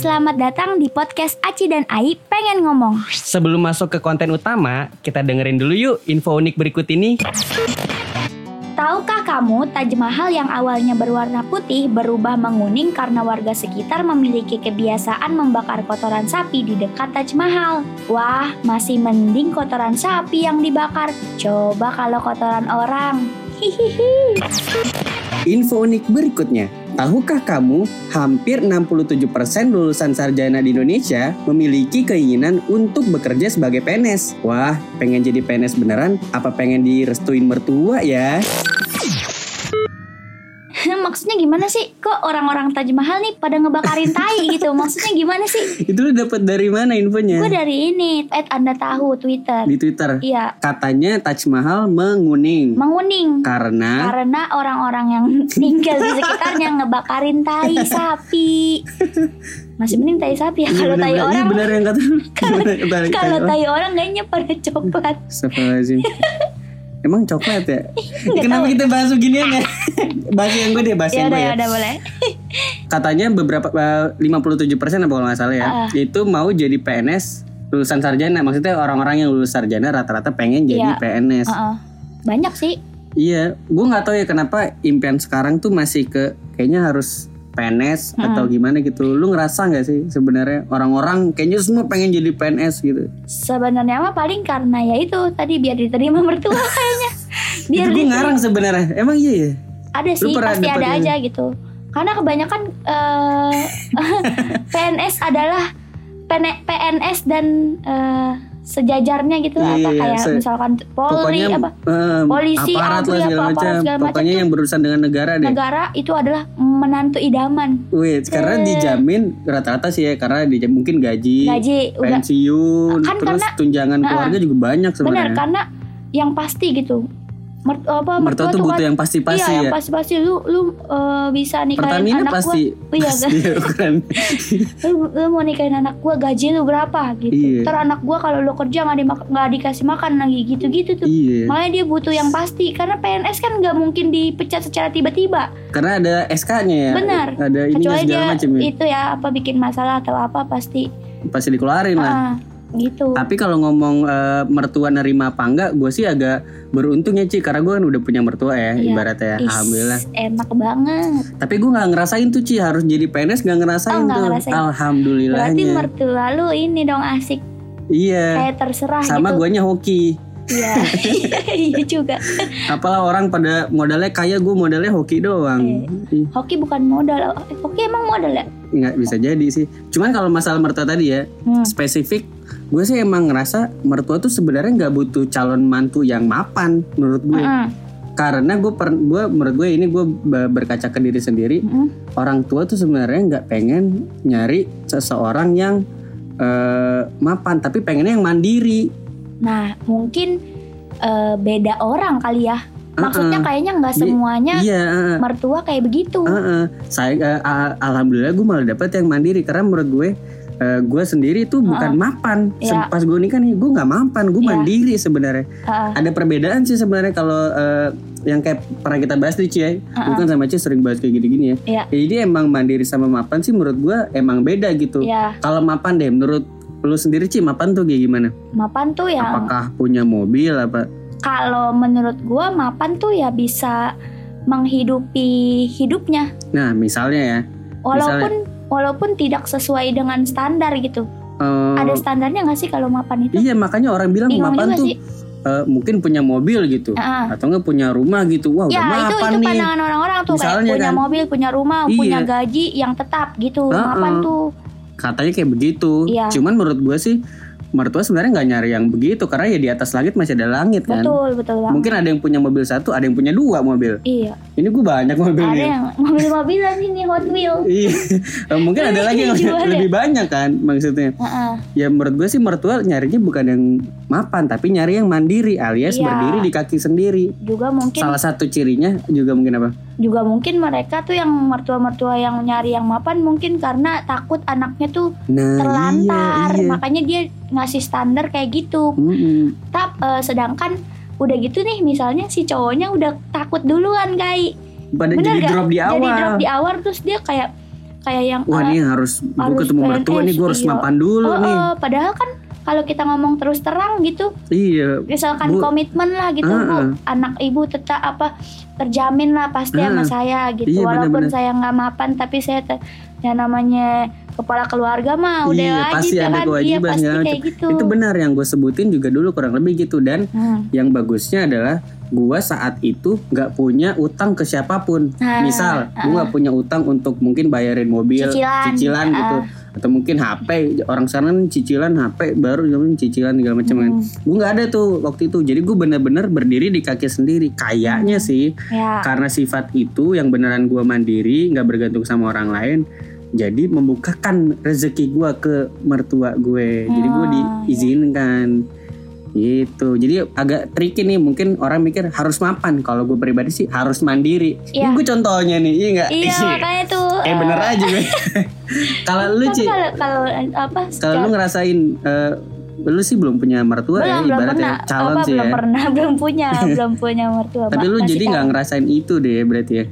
selamat datang di podcast Aci dan Ai pengen ngomong. Sebelum masuk ke konten utama, kita dengerin dulu yuk info unik berikut ini. Tahukah kamu Taj Mahal yang awalnya berwarna putih berubah menguning karena warga sekitar memiliki kebiasaan membakar kotoran sapi di dekat Taj Mahal? Wah, masih mending kotoran sapi yang dibakar. Coba kalau kotoran orang. Hihihi. Info unik berikutnya. Tahukah kamu, hampir 67% lulusan sarjana di Indonesia memiliki keinginan untuk bekerja sebagai PNS. Wah, pengen jadi PNS beneran? Apa pengen direstuin mertua ya? Gimana sih? Kok orang-orang Taj Mahal nih pada ngebakarin tai gitu? Maksudnya gimana sih? Itu lu dapat dari mana infonya? Gue dari ini, at Anda tahu Twitter. Di Twitter. Iya, Katanya Taj Mahal menguning. menguning. Karena Karena orang-orang yang tinggal di sekitarnya ngebakarin tai sapi. Masih mending tai sapi ya. Kalau tai Iya, orang, bener yang kata kalau tai orang kayaknya pada coklat. Astagfirullahaladzim. Emang coklat ya? Nggak Kenapa tahu. kita bahas beginian ya? bahas yang gue deh, bahas Ya yang gue ya ya. udah boleh. Katanya beberapa eh, 57% apa kalau nggak salah ya, Ah. itu mau jadi PNS lulusan sarjana. Maksudnya orang-orang yang lulus sarjana rata-rata pengen jadi Iya. PNS. Heeh. Banyak sih. Iya, gue nggak tahu ya kenapa impian sekarang tuh masih ke kayaknya harus PNS atau gimana gitu. Lu ngerasa nggak sih sebenarnya orang-orang kayaknya semua pengen jadi PNS gitu? Sebenarnya mah paling karena ya itu tadi biar diterima mertua kayaknya. Biar itu gue ngarang sebenarnya. Emang iya ya? ada sih pasti ada aja gitu karena kebanyakan eh, PNS adalah PN- PNS dan eh, sejajarnya gitu Iya, apa kayak se- misalkan Polri Pokoknya apa eh, Polisi, aparat ABRI, lah segala apa, macam. segala macam Pokoknya tuh. yang berurusan dengan negara deh. negara itu adalah menantu idaman Wait, karena Eh. dijamin rata-rata sih ya karena dijamin mungkin gaji, gaji pensiun, Kan terus karena- tunjangan keluarga juga banyak benar sebenarnya. karena yang pasti gitu Mert, apa, Mertua tuh butuh kan- yang pasti-pasti iya, yang ya. pasti-pasti lu lu eh, bisa nikahin Pertamina anak pasti, gua iya pasti ya, bukan. lu, lu mau nikahin anak gua gaji lu berapa gitu Iya. ntar anak gua kalau lu kerja nggak dimak- nggak dikasih makan lagi gitu-gitu tuh iya, makanya dia butuh yang pasti karena PNS kan nggak mungkin dipecat secara tiba-tiba karena ada SK-nya ya. benar Ada ini kecuali segala dia macam ya. itu ya apa bikin masalah atau apa pasti Pasti dikeluarin lah. Gitu Tapi kalau ngomong eh, mertua nerima apa enggak, gue sih agak beruntung ya Ci, karena gue kan udah punya mertua ya, Iya. ibaratnya. Is, Alhamdulillah. enak banget Tapi gue nggak ngerasain tuh Ci harus jadi PNS nggak ngerasain Oh, tuh. ngerasain. berarti Alhamdulillahnya. mertua lu ini dong asik Iya. kayak terserah Sama gitu guanya hoki. iya iya juga Apalah orang pada modalnya kaya gue modalnya hoki doang. Ih, hoki bukan modal hoki emang modal ya Nggak bisa jadi sih. Cuman kalau masalah mertua tadi ya, Hmm. spesifik gue sih emang ngerasa mertua tuh sebenarnya nggak butuh calon mantu yang mapan menurut gue. Mm-mm. Karena gue per, gue menurut gue ini gue be- berkaca ke diri sendiri. Mm-mm. Orang tua tuh sebenarnya nggak pengen nyari seseorang yang eh, mapan, tapi pengennya yang mandiri. Nah, mungkin eh, beda orang kali ya. Maksudnya Uh-uh. kayaknya nggak semuanya Iya. uh-uh. mertua kayak begitu. Heeh. Saya eh, al- alhamdulillah gue malah dapet yang mandiri karena menurut gue eh, gue sendiri tuh bukan mapan. Se- Iya. Pas gue nikah nih gue nggak mapan, gue Iya. mandiri sebenarnya. Heeh. Ada perbedaan sih sebenarnya kalau eh, yang kayak pernah kita bahas nih Cie. Bukan sama Cie sering bahas kayak gini-gini ya. Iya. Jadi emang mandiri sama mapan sih menurut gue emang beda gitu. Iya, Kalau mapan deh menurut lu sendiri Ci mapan tuh kayak gimana? mapan tuh yang Apakah punya mobil apa? kalau menurut gua mapan tuh ya bisa menghidupi hidupnya. Nah misalnya ya. Walaupun walaupun tidak sesuai dengan standar gitu. eh, Ada standarnya nggak sih kalau mapan itu? Iya makanya orang bilang Bingung mapan tuh sih. eh, mungkin punya mobil gitu Heeh. atau enggak punya rumah gitu wah Ya udah itu mapan itu nih pandangan orang-orang tuh kayak Misalnya punya kan. mobil, punya rumah, Iya. punya gaji yang tetap gitu. Heeh. Mapan tuh katanya kayak begitu Iya. cuman menurut gue sih mertua sebenarnya nggak nyari yang begitu karena ya di atas langit masih ada langit kan betul betul banget. mungkin ada yang punya mobil satu ada yang punya dua mobil Iya. Ini gue banyak Ada mobilnya yang mobil-mobilan ini Hot Wheel. iya Eh, mungkin ada lagi yang ya? lebih banyak kan maksudnya Heeh. ya menurut gue sih mertua nyarinya bukan yang mapan tapi nyari yang mandiri alias Iya. berdiri di kaki sendiri Juga mungkin salah satu cirinya juga mungkin apa juga mungkin mereka tuh yang mertua-mertua yang nyari yang mapan mungkin karena takut anaknya tuh nah terlantar. iya, iya. Makanya dia ngasih standar kayak gitu. Mm-mm. Tap eh, sedangkan udah gitu nih misalnya si cowoknya udah takut duluan guys. pada Bener jadi gak? drop di awal Jadi drop di awal terus dia kayak kayak yang Wah eh, nih harus gue ketemu mertua nih gue harus mapan dulu oh, nih. oh, padahal kan kalau kita ngomong terus terang gitu Iya. misalkan Bu. komitmen lah gitu Ah, bu ah. anak ibu tetap apa terjamin lah pasti sama Ah, saya gitu iya, walaupun benar-benar. saya nggak mapan tapi saya yang namanya kepala keluarga mah udah Iya, wajib pasti ada kan iya kewajiban pasti segala kayak gitu Itu benar yang gue sebutin juga dulu kurang lebih gitu dan Hmm. yang bagusnya adalah gua saat itu nggak punya utang ke siapa pun. Ah, Misal, ah. gua nggak punya utang untuk mungkin bayarin mobil, Cicilan, gitu, ah. atau mungkin HP. Orang sana kan cicilan HP baru zaman cicilan segala macam kan. Hmm. Gue nggak ada tuh waktu itu. Jadi gue bener-bener berdiri di kaki sendiri. Kayaknya Hmm. sih ya karena sifat itu yang beneran gua mandiri, nggak bergantung sama orang lain. Jadi membukakan rezeki gua ke mertua gue. Jadi gue Ah, diizinkan gitu. Jadi agak tricky nih. Mungkin orang mikir harus mapan. Kalau gue pribadi sih harus mandiri. Iya. Ini gue contohnya nih, iya nggak? iya makanya tuh Eh eh, bener aja gue. Kalau lu Ci, kalau kalau eh, apa kalau lu ngerasain, eh, lu sih belum punya mertua ya, belum belum ibaratnya pernah calon apa sih belum ya. pernah belum punya belum punya mertua Tapi lu jadi nggak ngerasain itu deh berarti ya?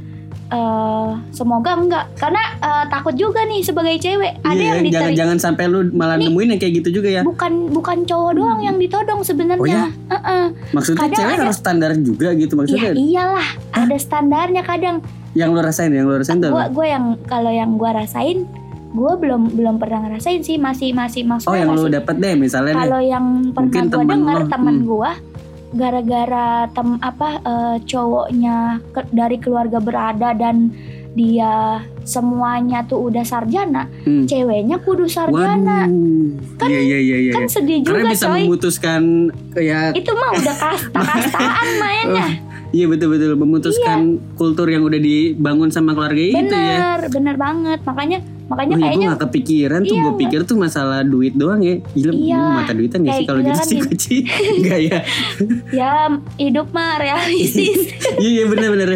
Eh, semoga enggak karena eh, takut juga nih sebagai cewek ada Iya, yang jangan jangan sampai lu malah nemuin yang kayak gitu juga ya. bukan bukan cowok doang yang ditodong sebenarnya. Oh ya? Heeh. Maksudnya Kadang cewek ada- harus standar juga gitu Ya maksudnya. iyalah, ada standarnya kadang. Yang lu rasain, yang lu rasain tuh. Gua apa? gua yang kalau yang gua rasain, gua belum belum pernah ngerasain sih, masih masih Oh, maksudnya yang lu masih. dapet deh misalnya. Kalau yang pernah Mungkin gua temen hmm. gua gara-gara tem apa eh, cowoknya ke- dari keluarga berada dan dia semuanya tuh udah sarjana, Hmm. ceweknya kudu sarjana. Waduh. Iya iya iya iya. Kan sedih Karena juga bisa coy. memutuskan kayak Itu mah udah kasta kastaan mainnya. Iya betul betul memutuskan kultur yang udah dibangun sama keluarga itu ya. bener bener banget makanya makanya Oh iya gue kayaknya gak kepikiran tuh Iya, gue pikir tuh masalah duit doang ya. Gila Iya, mata duitan gak sih kalau gitu sih Kuci? Enggak ya? Ya hidup mah realistis. Iya iya bener bener.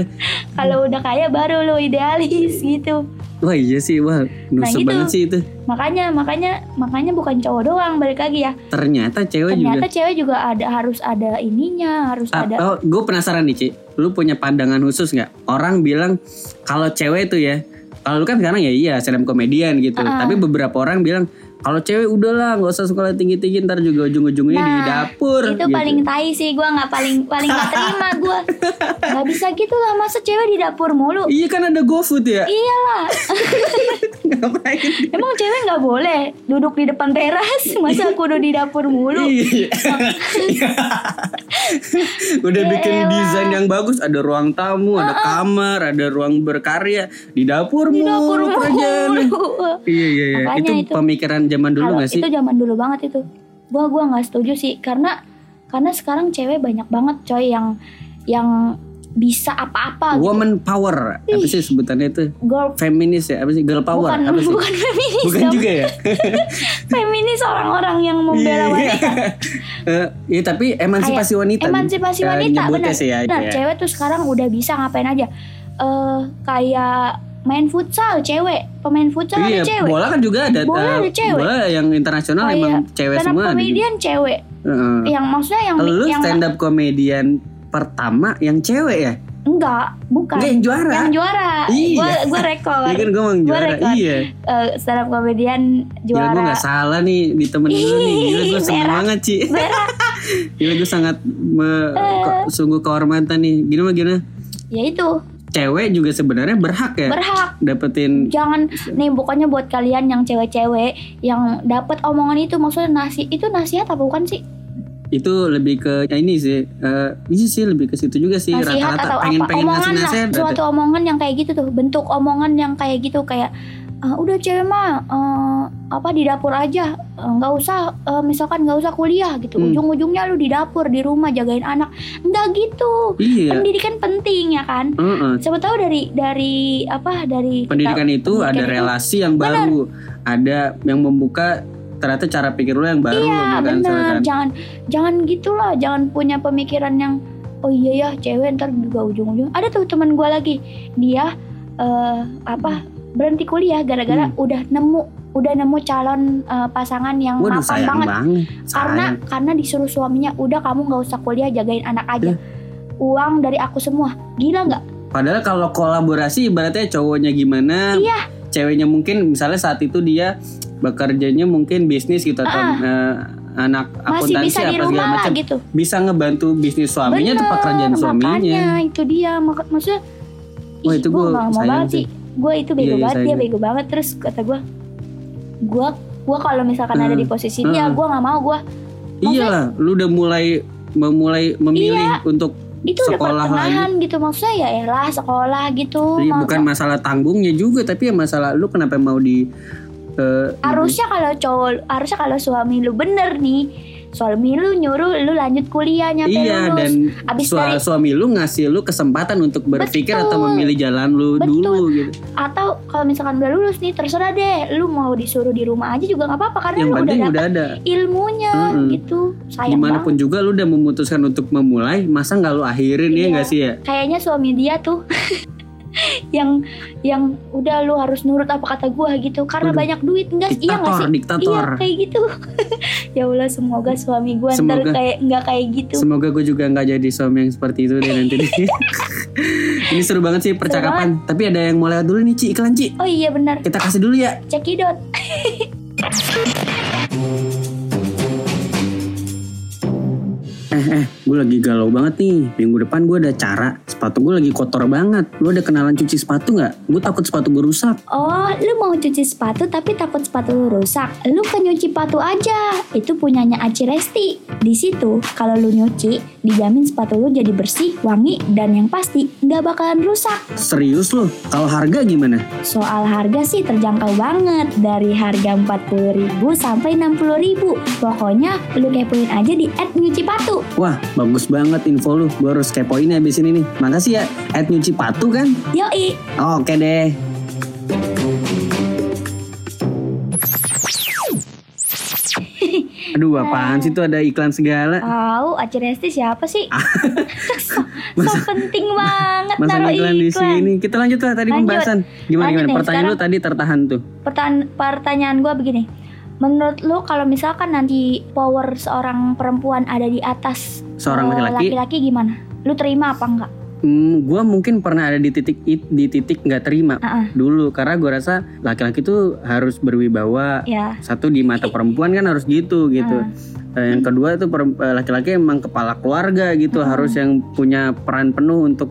Kalau udah kaya baru lo idealis gitu. Wah iya sih wah nusuk gitu. banget sih itu. Makanya makanya makanya bukan cowok doang balik lagi ya. Ternyata cewek ternyata juga cewek juga ada harus ada ininya harus ada Oh, gue penasaran nih Ci. Lu punya pandangan khusus nggak? Orang bilang kalau cewek tuh ya Kalau lu kan sekarang ya iya up komedian gitu. Uh-uh. Tapi beberapa orang bilang kalau cewek udahlah nggak usah sekolah tinggi-tinggi ntar juga ujung-ujungnya di Nah, dapur itu gitu. paling tai sih gue nggak paling paling gak terima gue nggak bisa gitu lah masa cewek di dapur mulu? Iya kan ada GoFood ya? Iyalah. Emang cewek nggak boleh duduk di depan teras? Masa kudu di dapur mulu? Iya. Udah bikin elah. desain yang bagus, ada ruang tamu, ada kamar, ada ruang berkarya, di dapur di dapur kerjaan. Iya iya iya. Makanya Itu, itu. pemikiran zaman dulu Kalau gak sih? itu zaman dulu banget itu gua gua nggak setuju sih karena karena sekarang cewek banyak banget coy yang yang bisa apa-apa gitu. Woman power. Apa sih sebutannya itu? girl Feminis ya? Apa sih? Girl power? bukan apa sih? bukan feminis Bukan juga ya? feminis orang-orang yang membela Iya. wanita Eh, Iya tapi emansipasi wanita. emansipasi Eh, wanita nyebutnya benar sih ya, itu ya. cewek tuh sekarang udah bisa ngapain aja eh kayak main futsal cewek pemain futsal Iya, ada cewek bola kan juga ada. Bola ada cewek. Bola yang internasional Kayak emang cewek stand up semua. komedian cewek Heeh. yang maksudnya yang Lu yang stand up comedian pertama yang cewek ya? enggak bukan Enggak yang juara. yang juara Iya. gua gua rekor Iya kan Gua juara. rekor. Iya. Eh, stand up komedian Gila juara gue gak salah nih ditemenin lu nih. Gila gue seneng banget Ci. Gila gue sangat me- Eh. ko- sungguh kehormatan nih. Gimana gimana? ya itu Cewek juga sebenarnya berhak ya berhak dapetin jangan nih pokoknya buat kalian yang cewek-cewek yang dapat omongan itu maksudnya nasi itu nasihat apa bukan sih itu lebih ke ya ini sih. eh ini sih lebih ke situ juga sih rata-rata pengen apa pengen ngasih omongan lah nasihat. suatu omongan yang kayak gitu tuh bentuk omongan yang kayak gitu kayak "Ah, udah cewek mah eh, apa di dapur aja nggak usah eh, misalkan nggak usah kuliah gitu Hmm. ujung-ujungnya lu di dapur di rumah jagain anak nggak gitu Iya. pendidikan penting ya kan Heeh. siapa tahu dari dari apa dari kita- Pendidikan itu ada pendidikan itu- relasi yang baru, ada yang membuka ternyata cara pikir lu yang baru Iya gitu kan, benar, jangan jangan gitulah, jangan punya pemikiran yang oh iya ya cewek ntar juga ujung-ujung. Ada tuh teman gue lagi, dia eh apa berhenti kuliah gara-gara Hmm. udah nemu udah nemu calon eh, pasangan yang Waduh mapan banget. banget. Karena Sayang. karena disuruh suaminya udah kamu nggak usah kuliah jagain anak aja. Iya. Uang dari aku semua, gila nggak? Padahal kalau kolaborasi ibaratnya cowoknya gimana, Iya. ceweknya mungkin misalnya saat itu dia bekerjanya mungkin bisnis gitu atau eh, anak Masih akuntansi bisa apa segala macam gitu. bisa ngebantu bisnis suaminya Bener, pekerjaan suaminya Makanya itu dia mak maksudnya Wah, itu gue gak mau banget sih. Gue itu bego Iya, iya, banget, dia sayang. bego banget terus kata gue gue gue kalau misalkan ada Hmm. di posisi dia, Hmm. gue nggak mau gue iyalah lu udah mulai memulai memilih untuk itu udah Sekolah pertengahan gitu maksudnya ya elah sekolah gitu Iya, Mau- bukan masalah tanggungnya juga tapi ya masalah lu kenapa mau di eh, harusnya kalau cowok harusnya kalau suami lu bener nih suami lu nyuruh lu lanjut kuliah nyampe iya lulus dan abis sua- dari suami lu ngasih lu kesempatan untuk berpikir Betul. atau memilih jalan lu Betul. dulu gitu atau kalau misalkan udah lulus nih terserah deh lu mau disuruh di rumah aja juga nggak apa-apa karena yang lu udah udah ada ilmunya Mm-mm. gitu sayang di mana pun banget juga lu udah memutuskan untuk memulai masa nggak lu akhirin ya Iya. nggak sih ya kayaknya suami dia tuh yang yang udah lu harus nurut apa kata gua gitu karena Waduh. banyak duit enggak iya nggak diktator sih diktator Iya kayak gitu Ya Allah semoga suami ntar Semoga. kayak nggak kayak gitu Semoga gue juga nggak jadi suami yang seperti itu deh nanti. Ini seru banget sih percakapan. Tapi ada yang mau lewat dulu nih Ci iklan Ci. Oh iya benar Kita kasih dulu ya. Cekidot Eh, gue lagi galau banget nih. Minggu depan gue ada acara. Sepatu gue lagi kotor banget. Lu ada kenalan cuci sepatu nggak? Gue takut sepatu gue rusak. Oh lu mau cuci sepatu tapi takut sepatu lu rusak Lu ke nyuci sepatu aja Itu punyanya Aci Resti Di situ kalau lu nyuci Dijamin sepatu lu jadi bersih, wangi Dan yang pasti nggak bakalan rusak Serius lo? Kalau harga gimana? Soal harga sih terjangkau banget Dari harga 40.000 sampai 60.000 Pokoknya lu kepoin aja di at nyuci patu Wah, bagus banget info lu. Gue harus kepoin habis ini nih. Makasih ya. At nyuci patu kan? Yoi Oke deh. Aduh, apaan sih tuh ada iklan segala? Tahu Resti siapa sih? so, so penting banget Masa taruh iklan di sini. Kita lanjut lah tadi Lanjut. pembahasan. Gimana Lanjut gimana? nih, Pertanyaan lu tadi tertahan tuh. Pertan- pertanyaan gue begini Menurut lu kalau misalkan nanti power seorang perempuan ada di atas Seorang eh, laki-laki. laki-laki gimana? Lu terima apa enggak? Hmm, gua mungkin pernah ada di titik it- di titik nggak terima ah, dulu karena gua rasa laki-laki tuh harus berwibawa. ya. Satu di mata perempuan kan harus gitu gitu. Ah. Eh, yang kedua tuh perem- eh, laki-laki emang kepala keluarga gitu Hmm. harus yang punya peran penuh untuk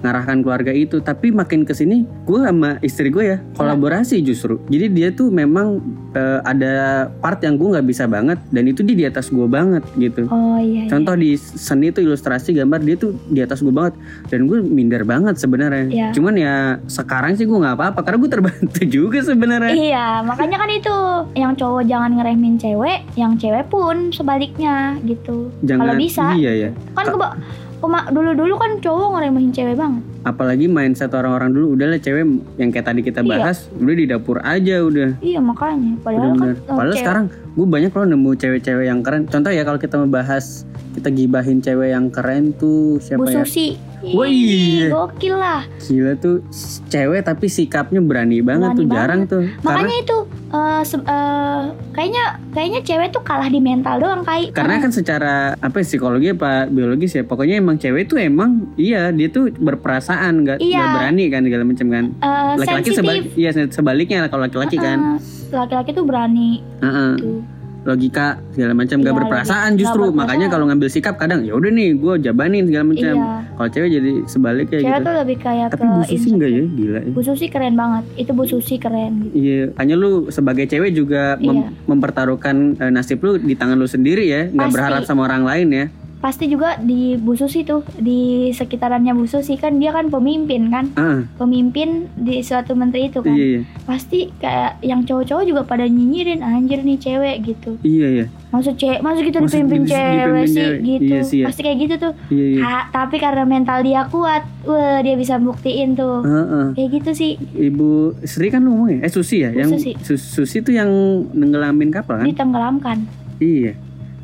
mengarahkan keluarga itu. Tapi makin ke sini gue sama istri gue ya kolaborasi justru. Jadi dia tuh memang eh, ada part yang gue nggak bisa banget dan itu dia di atas gue banget gitu. Oh iya. iya. Contoh di seni tuh ilustrasi gambar dia tuh di atas gue banget dan gue minder banget sebenarnya. Iya. Cuman ya sekarang sih gue nggak apa-apa karena gue terbantu juga sebenarnya. Iya, makanya kan itu yang cowok jangan ngeremin cewek, yang cewek pun sebaliknya gitu. Kalau bisa, Iya ya. kan kema- dulu-dulu kan cowok ngeremehin cewek banget. Apalagi mindset orang-orang dulu udahlah cewek yang kayak tadi kita Iya. bahas udah di dapur aja udah. Iya makanya. Padahal Bener-bener. kan oh, Padahal cewek- sekarang gue banyak loh nemu cewek-cewek yang keren. Contoh ya kalau kita membahas kita gibahin cewek yang keren tuh siapa Bu ya? Susi. Iya. Gokil lah. Gila tuh cewek tapi sikapnya berani banget Berani tuh jarang tuh. Makanya itu eh, se- eh, kayaknya kayaknya cewek tuh kalah di mental doang kai. karena kan secara apa ya, psikologi apa biologis ya pokoknya emang cewek tuh emang iya dia tuh berperasaan nggak Iya. berani kan segala macam kan Eh, laki-laki sensitif. sebalik iya sebaliknya kalau laki-laki kan Eh, laki-laki tuh berani Heeh. tuh. Logika segala macam nggak Iya, berperasaan justru Nggak makanya kalau ngambil sikap kadang ya udah nih gue jabanin segala macam Iya. kalau cewek jadi sebaliknya Cewek gitu tuh lebih kayak tapi ke Bu Susi enggak ya gila ya. Bu Susi keren banget. Itu Bu Susi keren gitu. Iya, hanya lu sebagai cewek juga mem- Iya. mempertaruhkan eh, nasib lu di tangan lu sendiri ya, nggak berharap sama orang lain ya. Pasti juga di Bu Susi tuh, di sekitarannya Bu Susi kan dia kan pemimpin kan. Ah, Pemimpin di suatu menteri itu kan. iya, iya, Pasti kayak yang cowok-cowok juga pada nyinyirin anjir nih cewek gitu. iya, iya, Maksud cewek, maksud kita Maksud dipimpin di- cewek dipimpin sih cewek. gitu. Iya sih ya. Pasti kayak gitu tuh. iya, iya. Ha, tapi karena mental dia kuat, wah dia bisa buktiin tuh. Heeh. Kayak gitu sih. Ibu Sri kan ngomong ya? Eh Susi ya? Bu yang Susi. Sus- Susi tuh yang nenggelamin kapal kan? Ditenggelamkan. Iya.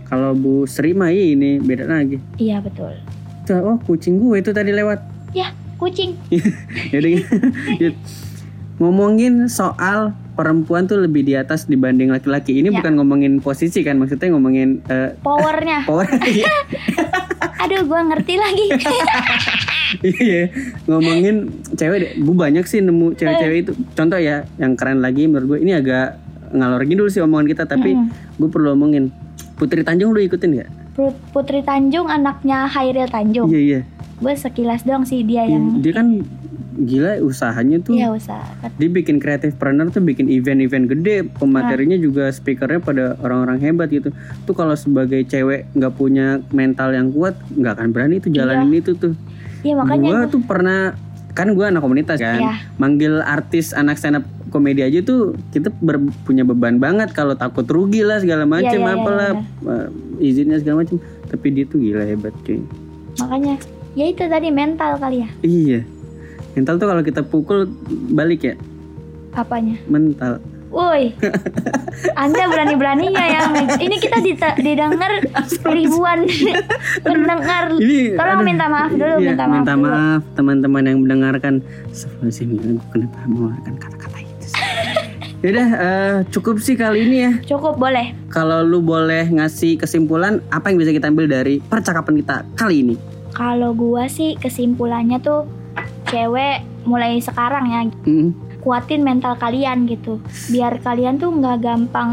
Kalau Bu Sri mah ini beda lagi. Iya betul. Tuh, oh kucing gue itu tadi lewat. Ya, kucing. Jadi ya, ngomongin soal perempuan tuh lebih di atas dibanding laki-laki. Ini Ya. bukan ngomongin posisi kan, maksudnya ngomongin eh, Powernya. power. Aduh, gua ngerti lagi. Iya, ngomongin cewek deh. Gue banyak sih nemu cewek-cewek itu. Contoh ya, yang keren lagi menurut gue ini agak ngalor ngidul sih omongan kita, tapi Mm-mm. gue perlu omongin. Putri Tanjung lu ikutin gak? Put- Putri Tanjung anaknya Hairil Tanjung. Iya iya. Gue sekilas doang sih dia Iya, yang Dia kan gila usahanya tuh. Iya usaha. Dia bikin kreatif planner tuh bikin event-event gede, pematerinya juga speakernya pada orang-orang hebat gitu. Tuh kalau sebagai cewek nggak punya mental yang kuat, nggak akan berani tuh jalanin itu tuh. Iya makanya gua- tuh pernah kan gue anak komunitas kan, Iya. manggil artis anak stand up komedi aja tuh kita ber- punya beban banget kalau takut rugi lah segala macem Iya, iya, iya, apalah eh, izinnya segala macem. Tapi dia tuh gila hebat cuy. makanya ya itu tadi mental kali ya Iya. Mental tuh kalau kita pukul balik ya, apanya. mental. Woi, Anda berani-beraninya yang ini kita didengar ribuan pendengar. Ini Tolong aduh, minta maaf dulu, iya, minta maaf dulu. maaf teman-teman yang mendengarkan. Astagfirullahaladzim, aku kenapa mengeluarkan kata-kata? Yaudah, eh, cukup sih kali ini ya. Cukup boleh. Kalau lu boleh ngasih kesimpulan, apa yang bisa kita ambil dari percakapan kita kali ini? Kalau gua sih kesimpulannya tuh cewek mulai sekarang ya Mm, kuatin mental kalian gitu biar kalian tuh nggak gampang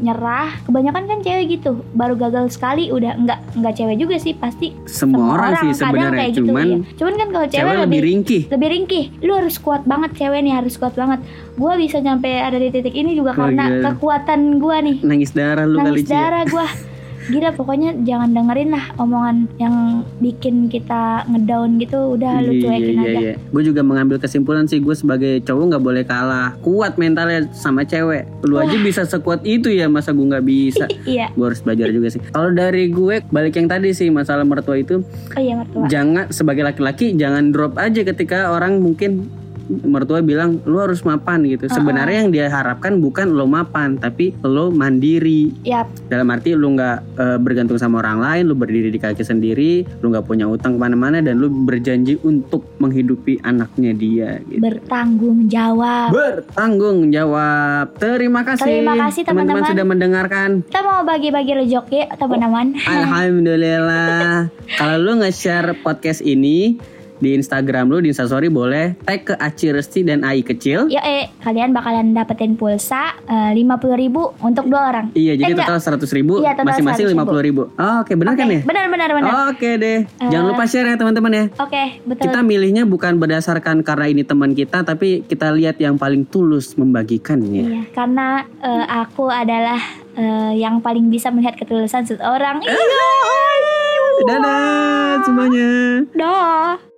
nyerah kebanyakan kan cewek gitu baru gagal sekali udah nggak nggak cewek juga sih pasti semua, orang, sih sebenarnya, kayak gitu, cuman iya. cuman kan kalau cewek, cewek lebih ringkih. lebih ringkih lu harus kuat banget cewek nih harus kuat banget gua bisa nyampe ada di titik ini juga Wah, karena gila. kekuatan gua nih Nangis darah lu kali nangis ya. darah gua gila pokoknya jangan dengerin lah omongan yang bikin kita ngedown gitu udah lu Iya, cuekin iya, aja iya. Gue juga mengambil kesimpulan sih gue sebagai cowok nggak boleh kalah. Kuat mentalnya sama cewek. Lu aja bisa sekuat itu ya masa gue nggak bisa. iya gue harus belajar juga sih. Kalau dari gue balik yang tadi sih masalah mertua itu oh iya mertua jangan sebagai laki-laki jangan drop aja ketika orang mungkin mertua bilang lu harus mapan gitu. Sebenarnya yang dia harapkan bukan lo mapan tapi lo mandiri. Yap, Dalam arti lu nggak eh, bergantung sama orang lain, lu berdiri di kaki sendiri, lu nggak punya utang ke mana-mana dan lu berjanji untuk menghidupi anaknya dia. Gitu. bertanggung jawab. Bertanggung jawab. Terima kasih. Terima kasih, teman-teman. sudah mendengarkan. Kita mau bagi-bagi rezeki teman-teman. Alhamdulillah. Kalau lu nge-share podcast ini di Instagram lu di Instastory boleh tag ke Aci Resti dan Ai kecil. Ya eh, kalian bakalan dapetin pulsa lima puluh ribu untuk dua orang. Iya, jadi Eh, total seratus ribu, Iya, masing-masing 100.000. lima puluh ribu. Oh, Oke, benar kan ya? Benar benar benar. Oke deh. Jangan Eh, lupa share ya teman-teman ya. Oke, betul. Kita milihnya bukan berdasarkan karena ini teman kita, tapi kita lihat yang paling tulus membagikannya. Iya, karena eh, aku adalah eh, yang paling bisa melihat ketulusan seseorang. Iya. Dadah semuanya. Dah.